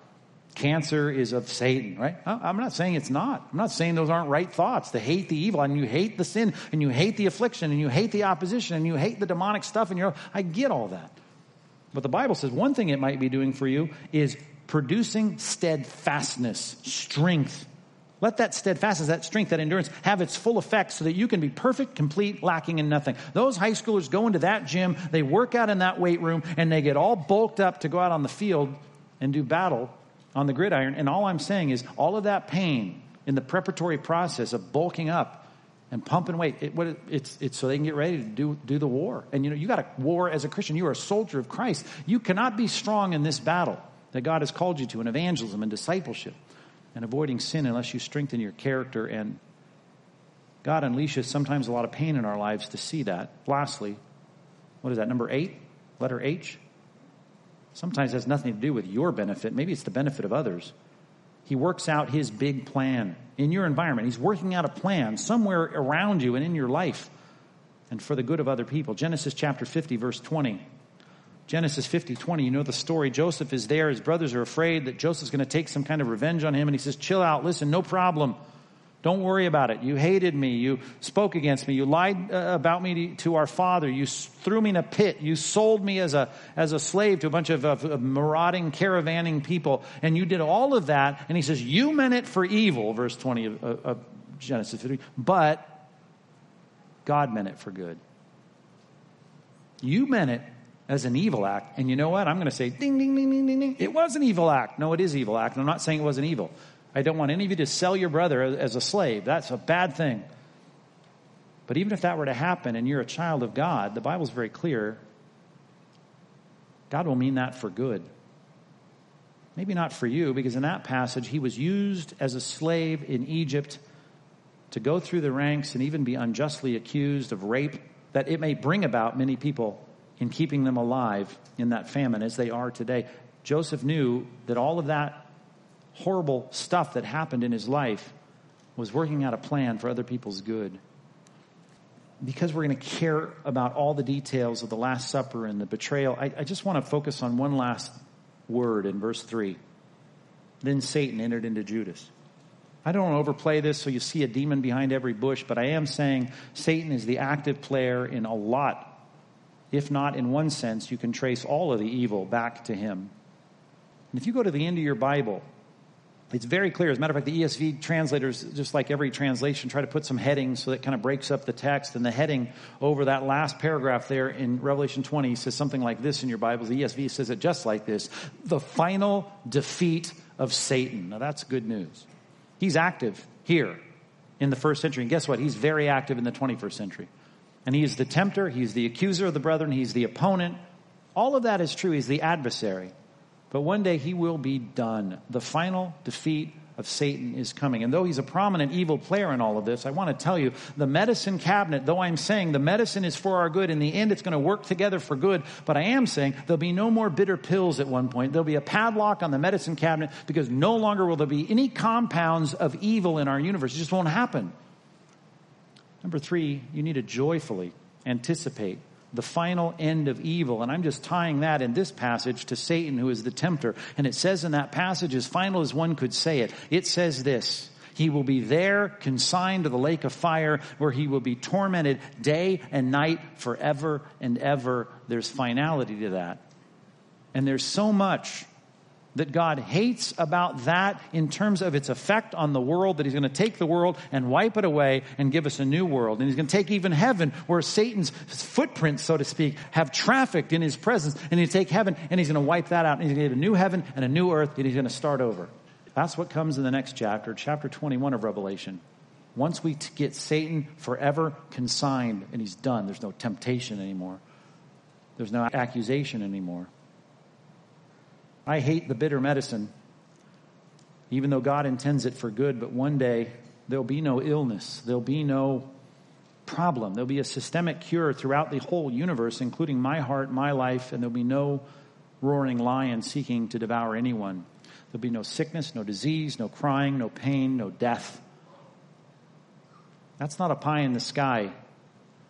Cancer is of Satan, right? I'm not saying it's not. I'm not saying those aren't right thoughts to hate the evil and you hate the sin and you hate the affliction and you hate the opposition and you hate the demonic stuff in your I get all that. But the Bible says one thing it might be doing for you is producing steadfastness, strength, let that steadfastness, that strength, that endurance have its full effect so that you can be perfect, complete, lacking in nothing. Those high schoolers go into that gym, they work out in that weight room, and they get all bulked up to go out on the field and do battle on the gridiron. And all I'm saying is all of that pain in the preparatory process of bulking up and pumping weight, it, what, it's, it's so they can get ready to do, do the war. And you know, you got a war as a Christian. You are a soldier of Christ. You cannot be strong in this battle that God has called you to in evangelism and discipleship and avoiding sin unless you strengthen your character. And God unleashes sometimes a lot of pain in our lives to see that. Lastly, what is that, number eight? Letter H? Sometimes has nothing to do with your benefit. Maybe it's the benefit of others. He works out his big plan in your environment. He's working out a plan somewhere around you and in your life and for the good of other people. Genesis chapter 50, verse 20. Genesis 50, 20, you know the story. Joseph is there. His brothers are afraid that Joseph's going to take some kind of revenge on him. And he says, chill out. Listen, no problem. Don't worry about it. You hated me. You spoke against me. You lied uh, about me to, our father. You threw me in a pit. You sold me as a, as a slave to a bunch of, of, of marauding, caravanning people. And you did all of that. And he says, you meant it for evil, verse 20 of, of Genesis 50. But God meant it for good. You meant it as an evil act. And you know what? I'm going to say, ding, ding, ding, ding, ding, ding. It was an evil act. No, it is evil act. And I'm not saying it wasn't evil. I don't want any of you to sell your brother as a slave. That's a bad thing. But even if that were to happen and you're a child of God, the Bible's very clear. God will mean that for good. Maybe not for you, because in that passage, he was used as a slave in Egypt to go through the ranks and even be unjustly accused of rape, that it may bring about many people in keeping them alive in that famine as they are today. Joseph knew that all of that horrible stuff that happened in his life was working out a plan for other people's good. Because we're going to care about all the details of the Last Supper and the betrayal, I, I just want to focus on one last word in verse 3. Then Satan entered into Judas. I don't want to overplay this so you see a demon behind every bush, but I am saying Satan is the active player in a lot. If not in one sense, you can trace all of the evil back to him. And if you go to the end of your Bible, it's very clear. As a matter of fact, the ESV translators, just like every translation, try to put some headings so that kind of breaks up the text. And the heading over that last paragraph there in Revelation 20 says something like this in your Bibles. The ESV says it just like this The final defeat of Satan. Now, that's good news. He's active here in the first century. And guess what? He's very active in the 21st century. And he is the tempter, he's the accuser of the brethren, he's the opponent. All of that is true. He's the adversary. But one day he will be done. The final defeat of Satan is coming. And though he's a prominent evil player in all of this, I want to tell you the medicine cabinet, though I'm saying the medicine is for our good, in the end it's going to work together for good, but I am saying there'll be no more bitter pills at one point. There'll be a padlock on the medicine cabinet because no longer will there be any compounds of evil in our universe. It just won't happen. Number three, you need to joyfully anticipate the final end of evil. And I'm just tying that in this passage to Satan, who is the tempter. And it says in that passage, as final as one could say it, it says this. He will be there consigned to the lake of fire where he will be tormented day and night forever and ever. There's finality to that. And there's so much that God hates about that in terms of its effect on the world, that He's going to take the world and wipe it away and give us a new world. And He's going to take even heaven, where Satan's footprints, so to speak, have trafficked in His presence, and He's take heaven and He's going to wipe that out. And He's going to give a new heaven and a new earth, and He's going to start over. That's what comes in the next chapter, chapter 21 of Revelation. Once we get Satan forever consigned and he's done, there's no temptation anymore. There's no accusation anymore. I hate the bitter medicine, even though God intends it for good, but one day there'll be no illness, there'll be no problem. There'll be a systemic cure throughout the whole universe, including my heart, my life, and there'll be no roaring lion seeking to devour anyone. There'll be no sickness, no disease, no crying, no pain, no death. That's not a pie in the sky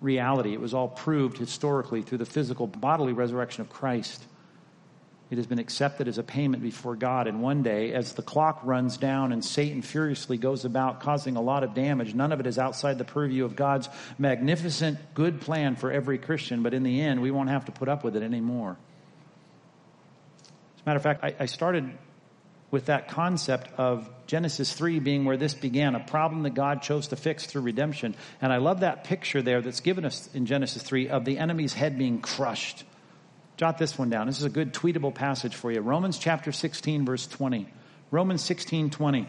reality. It was all proved historically through the physical bodily resurrection of Christ. It has been accepted as a payment before God. And one day, as the clock runs down and Satan furiously goes about causing a lot of damage, none of it is outside the purview of God's magnificent, good plan for every Christian. But in the end, we won't have to put up with it anymore. As a matter of fact, I, I started with that concept of Genesis 3 being where this began, a problem that God chose to fix through redemption. And I love that picture there that's given us in Genesis 3 of the enemy's head being crushed. Jot this one down. This is a good tweetable passage for you. Romans chapter 16, verse 20. Romans 16, 20.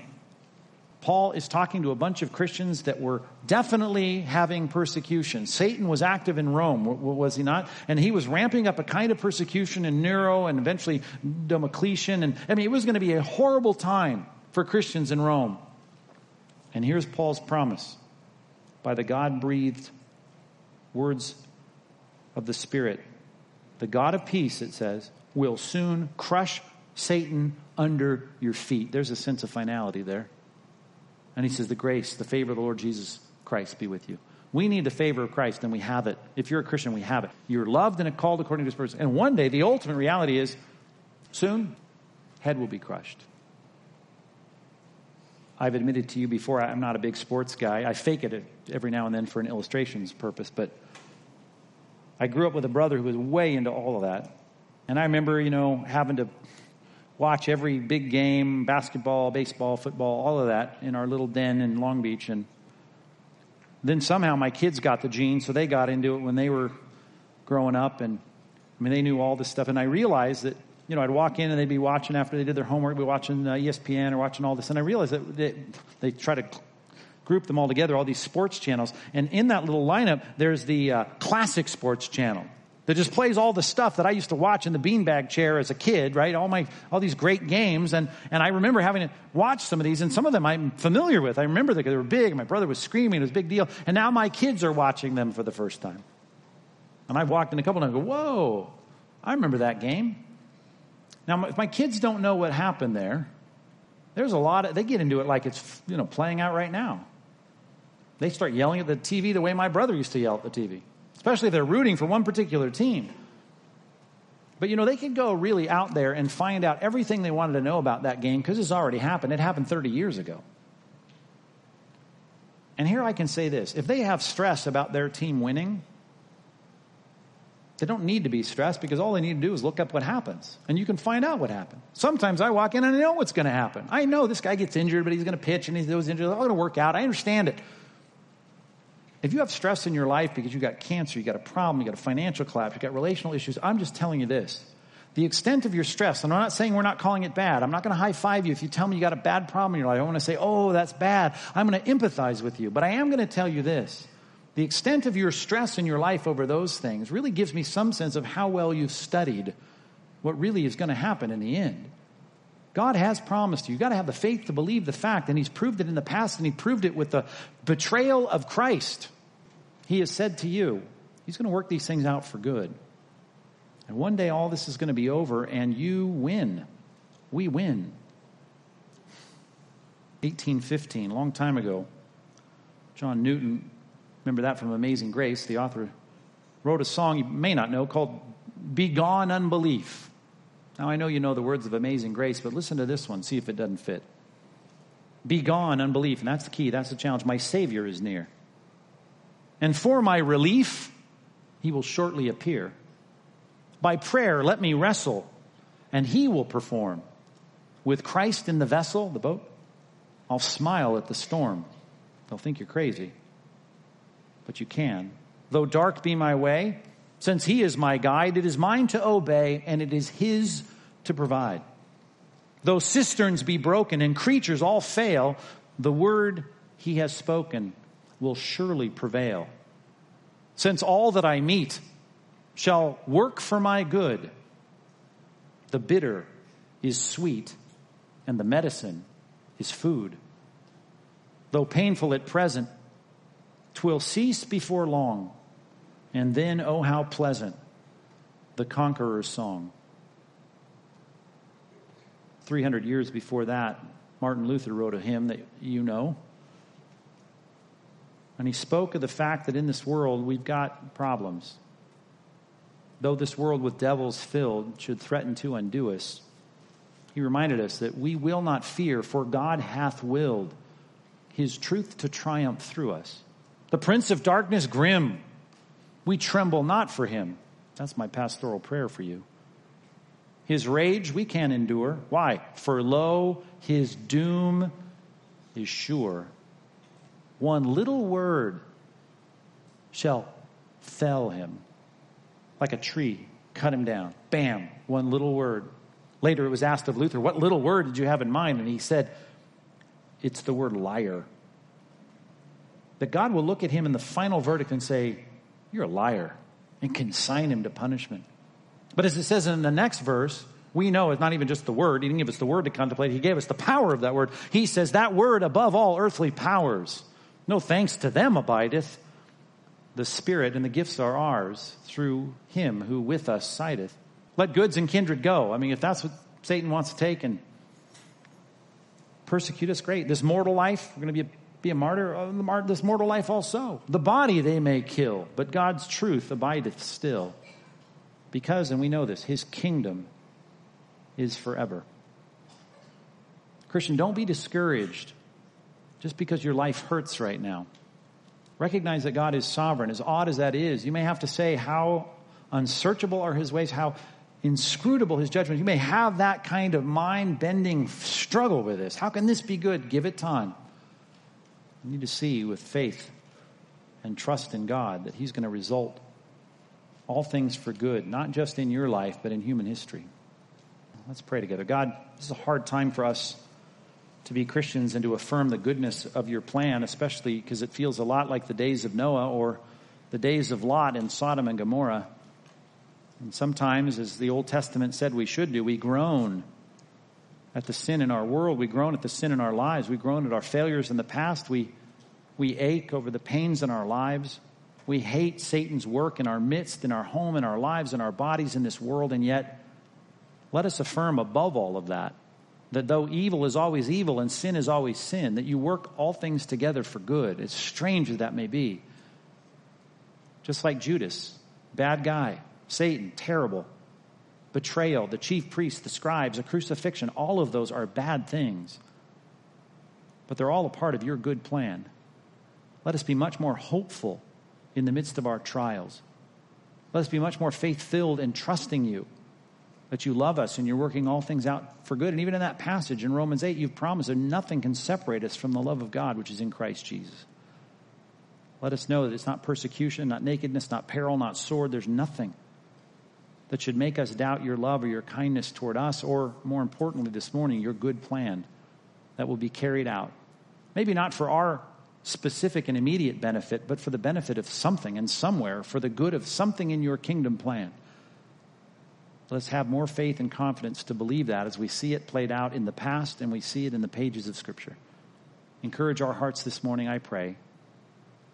Paul is talking to a bunch of Christians that were definitely having persecution. Satan was active in Rome, was he not? And he was ramping up a kind of persecution in Nero and eventually Domitian. And I mean, it was going to be a horrible time for Christians in Rome. And here's Paul's promise by the God breathed words of the Spirit the God of peace, it says, will soon crush Satan under your feet. There's a sense of finality there. And he says, The grace, the favor of the Lord Jesus Christ be with you. We need the favor of Christ, and we have it. If you're a Christian, we have it. You're loved and called according to his purpose. And one day, the ultimate reality is soon, head will be crushed. I've admitted to you before, I'm not a big sports guy. I fake it every now and then for an illustration's purpose, but I grew up with a brother who was way into all of that. And I remember, you know, having to watch every big game, basketball, baseball, football, all of that in our little den in Long Beach. And Then somehow my kids got the gene, so they got into it when they were growing up. And I mean, they knew all this stuff. And I realized that, you know, I'd walk in and they'd be watching after they did their homework, be watching uh, ESPN or watching all this. And I realized that they, they try to group them all together, all these sports channels. And in that little lineup, there's the uh, classic sports channel that just plays all the stuff that I used to watch in the beanbag chair as a kid, right? All my, all these great games. And, and I remember having to watch some of these and some of them I'm familiar with. I remember they were big. My brother was screaming. It was a big deal. And now my kids are watching them for the first time. And I've walked in a couple and I go, whoa, I remember that game. Now, if my kids don't know what happened there, there's a lot of, they get into it like it's, you know, playing out right now. They start yelling at the TV the way my brother used to yell at the TV especially if they're rooting for one particular team. But you know, they can go really out there and find out everything they wanted to know about that game because it's already happened. It happened 30 years ago. And here I can say this if they have stress about their team winning, they don't need to be stressed because all they need to do is look up what happens. And you can find out what happened. Sometimes I walk in and I know what's going to happen. I know this guy gets injured, but he's going to pitch and he's injured. It's all going to work out. I understand it. If you have stress in your life because you got cancer, you got a problem, you got a financial collapse, you got relational issues, I'm just telling you this. The extent of your stress, and I'm not saying we're not calling it bad. I'm not going to high five you if you tell me you got a bad problem in your life. I want to say, oh, that's bad. I'm going to empathize with you. But I am going to tell you this. The extent of your stress in your life over those things really gives me some sense of how well you've studied what really is going to happen in the end. God has promised you. You've got to have the faith to believe the fact, and He's proved it in the past, and He proved it with the betrayal of Christ. He has said to you, He's going to work these things out for good. And one day all this is going to be over, and you win. We win. 1815, a long time ago, John Newton, remember that from Amazing Grace, the author wrote a song you may not know called Begone Unbelief. Now, I know you know the words of Amazing Grace, but listen to this one, see if it doesn't fit. Be gone, unbelief. And that's the key, that's the challenge. My Savior is near. And for my relief, he will shortly appear. By prayer, let me wrestle, and he will perform. With Christ in the vessel, the boat, I'll smile at the storm. They'll think you're crazy, but you can. Though dark be my way, since he is my guide, it is mine to obey, and it is his to provide. Though cisterns be broken and creatures all fail, the word he has spoken will surely prevail. Since all that I meet shall work for my good, the bitter is sweet, and the medicine is food. Though painful at present, twill cease before long, and then, oh, how pleasant the conqueror's song. 300 years before that, Martin Luther wrote a hymn that you know. And he spoke of the fact that in this world we've got problems. Though this world with devils filled should threaten to undo us, he reminded us that we will not fear, for God hath willed his truth to triumph through us. The prince of darkness, grim, we tremble not for him. That's my pastoral prayer for you. His rage we can endure. Why? For lo, his doom is sure. One little word shall fell him like a tree, cut him down. Bam, one little word. Later it was asked of Luther, What little word did you have in mind? And he said, It's the word liar. That God will look at him in the final verdict and say, You're a liar, and consign him to punishment. But as it says in the next verse, we know it's not even just the word. He didn't give us the word to contemplate. He gave us the power of that word. He says that word above all earthly powers no thanks to them abideth. The Spirit and the gifts are ours through Him who with us sideth. Let goods and kindred go. I mean, if that's what Satan wants to take and persecute us, great. This mortal life, we're going to be a, be a martyr uh, this mortal life also. The body they may kill, but God's truth abideth still. Because, and we know this, His kingdom is forever. Christian, don't be discouraged just because your life hurts right now. Recognize that God is sovereign. As odd as that is, you may have to say how unsearchable are his ways, how inscrutable his judgment. You may have that kind of mind bending struggle with this. How can this be good? Give it time. You need to see with faith and trust in God that He's going to result all things for good, not just in your life, but in human history. Let's pray together. God, this is a hard time for us to be Christians and to affirm the goodness of your plan, especially because it feels a lot like the days of Noah or the days of Lot in Sodom and Gomorrah. And sometimes, as the Old Testament said we should do, we groan at the sin in our world. We groan at the sin in our lives. We groan at our failures in the past. We, we ache over the pains in our lives. We hate Satan's work in our midst, in our home, in our lives, in our bodies, in this world. And yet, let us affirm above all of that that though evil is always evil and sin is always sin, that you work all things together for good, as strange as that may be. Just like Judas, bad guy, Satan, terrible, betrayal, the chief priests, the scribes, a crucifixion, all of those are bad things. But they're all a part of your good plan. Let us be much more hopeful in the midst of our trials. Let us be much more faith filled and trusting you that you love us and you're working all things out for good. And even in that passage in Romans 8, you've promised that nothing can separate us from the love of God which is in Christ Jesus. Let us know that it's not persecution, not nakedness, not peril, not sword. There's nothing that should make us doubt your love or your kindness toward us, or more importantly, this morning, your good plan that will be carried out. Maybe not for our specific and immediate benefit, but for the benefit of something and somewhere, for the good of something in your kingdom plan. Let's have more faith and confidence to believe that as we see it played out in the past and we see it in the pages of Scripture. Encourage our hearts this morning, I pray.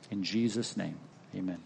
In Jesus' name, amen.